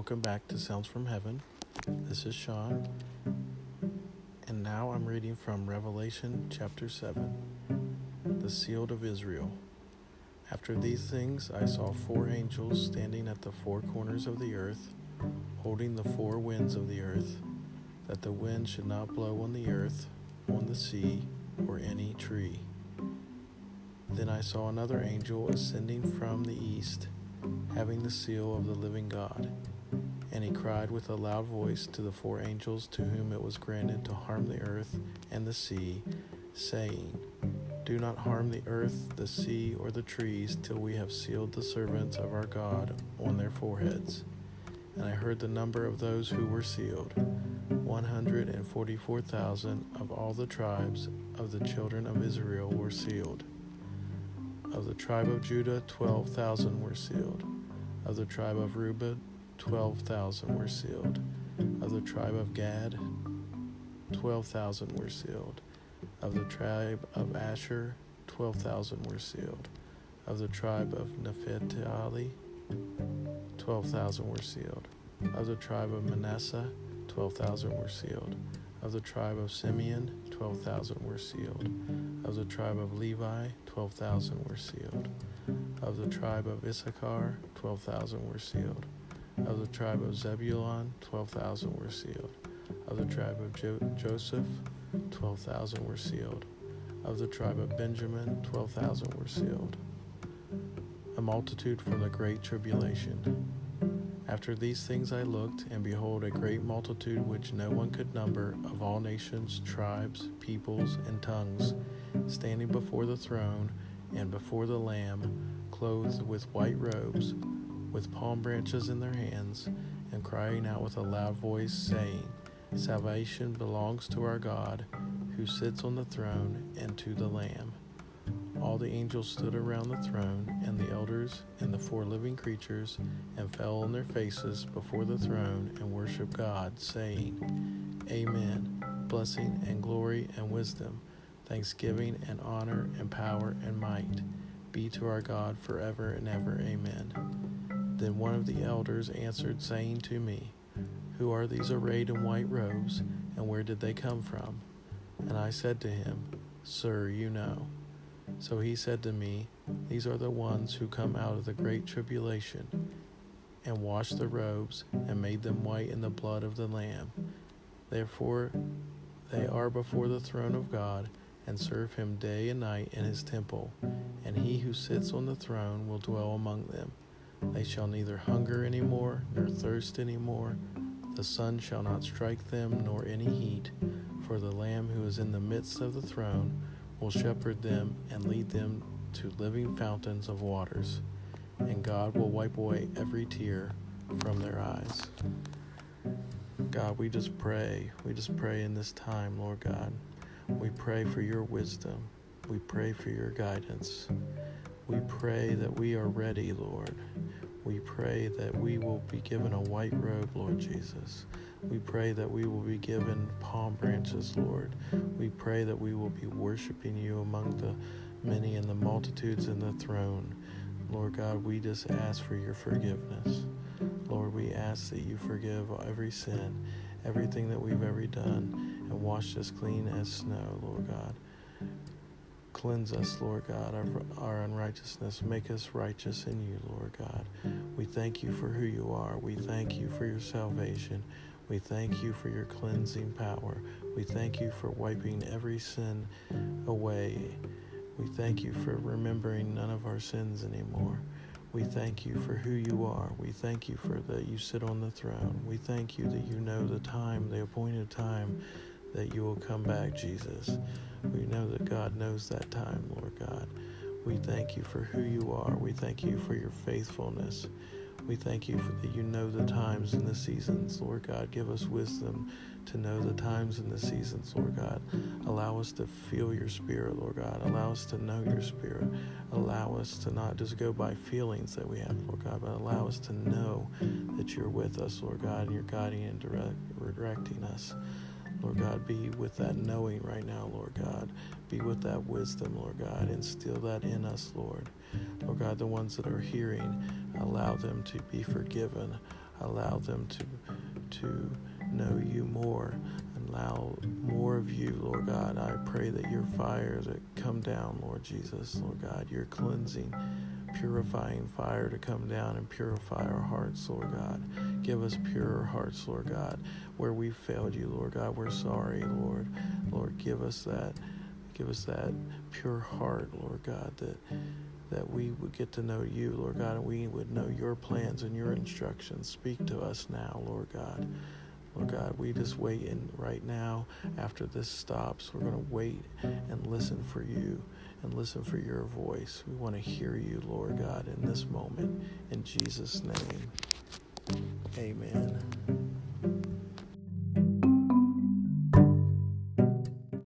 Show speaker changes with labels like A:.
A: welcome back to Sounds from Heaven. This is Sean, and now I'm reading from Revelation chapter 7 The Sealed of Israel. After these things, I saw four angels standing at the four corners of the earth, holding the four winds of the earth, that the wind should not blow on the earth, on the sea, or any tree. Then I saw another angel ascending from the east having the seal of the living God. And he cried with a loud voice to the four angels to whom it was granted to harm the earth and the sea, saying, Do not harm the earth, the sea, or the trees till we have sealed the servants of our God on their foreheads. And I heard the number of those who were sealed 144,000 of all the tribes of the children of Israel were sealed. Of the tribe of Judah, 12,000 were sealed. Of the tribe of Reuben, 12,000 were sealed. Of the tribe of Gad, 12,000 were sealed. Of the tribe of Asher, 12,000 were sealed. Of the tribe of Naphtali, 12,000 were sealed. Of the tribe of Manasseh, 12,000 were sealed. Of the tribe of Simeon, 12,000 were sealed. Of the tribe of Levi, 12,000 were sealed. Of the tribe of Issachar, 12,000 were sealed. Of the tribe of Zebulun, 12,000 were sealed. Of the tribe of jo- Joseph, 12,000 were sealed. Of the tribe of Benjamin, 12,000 were sealed. A multitude from the great tribulation. After these things I looked, and behold, a great multitude which no one could number, of all nations, tribes, peoples, and tongues, standing before the throne and before the Lamb, clothed with white robes, with palm branches in their hands, and crying out with a loud voice, saying, Salvation belongs to our God, who sits on the throne, and to the Lamb. All the angels stood around the throne, and the elders and the four living creatures, and fell on their faces before the throne and worshiped God, saying, Amen. Blessing and glory and wisdom, thanksgiving and honor and power and might be to our God forever and ever. Amen. Then one of the elders answered, saying to me, Who are these arrayed in white robes, and where did they come from? And I said to him, Sir, you know. So he said to me, These are the ones who come out of the great tribulation, and washed the robes, and made them white in the blood of the Lamb. Therefore they are before the throne of God, and serve him day and night in his temple, and he who sits on the throne will dwell among them. They shall neither hunger any more, nor thirst any more. The sun shall not strike them, nor any heat, for the Lamb who is in the midst of the throne will shepherd them and lead them to living fountains of waters, and God will wipe away every tear from their eyes. God, we just pray. We just pray in this time, Lord God. We pray for your wisdom. We pray for your guidance. We pray that we are ready, Lord. We pray that we will be given a white robe, Lord Jesus. We pray that we will be given palm branches, Lord. We pray that we will be worshiping you among the many and the multitudes in the throne. Lord God, we just ask for your forgiveness. Lord, we ask that you forgive every sin, everything that we've ever done, and wash us clean as snow, Lord God. Cleanse us, Lord God, our, our unrighteousness. Make us righteous in you, Lord God. We thank you for who you are. We thank you for your salvation. We thank you for your cleansing power. We thank you for wiping every sin away. We thank you for remembering none of our sins anymore. We thank you for who you are. We thank you for that you sit on the throne. We thank you that you know the time, the appointed time that you will come back, Jesus. Know that God knows that time, Lord God. We thank you for who you are. We thank you for your faithfulness. We thank you for that you know the times and the seasons, Lord God. Give us wisdom to know the times and the seasons, Lord God. Allow us to feel your spirit, Lord God. Allow us to know your spirit. Allow us to not just go by feelings that we have, Lord God, but allow us to know that you're with us, Lord God, and you're guiding and direct, directing us. Lord God, be with that knowing right now, Lord God. Be with that wisdom, Lord God. Instill that in us, Lord. Lord God, the ones that are hearing, allow them to be forgiven. allow them to to know you more allow more of you lord god i pray that your fire that come down lord jesus lord god your cleansing purifying fire to come down and purify our hearts lord god give us pure hearts lord god where we failed you lord god we're sorry lord lord give us that give us that pure heart lord god that that we would get to know you, Lord God, and we would know your plans and your instructions. Speak to us now, Lord God. Lord God, we just wait in right now after this stops. We're going to wait and listen for you and listen for your voice. We want to hear you, Lord God, in this moment. In Jesus' name, amen.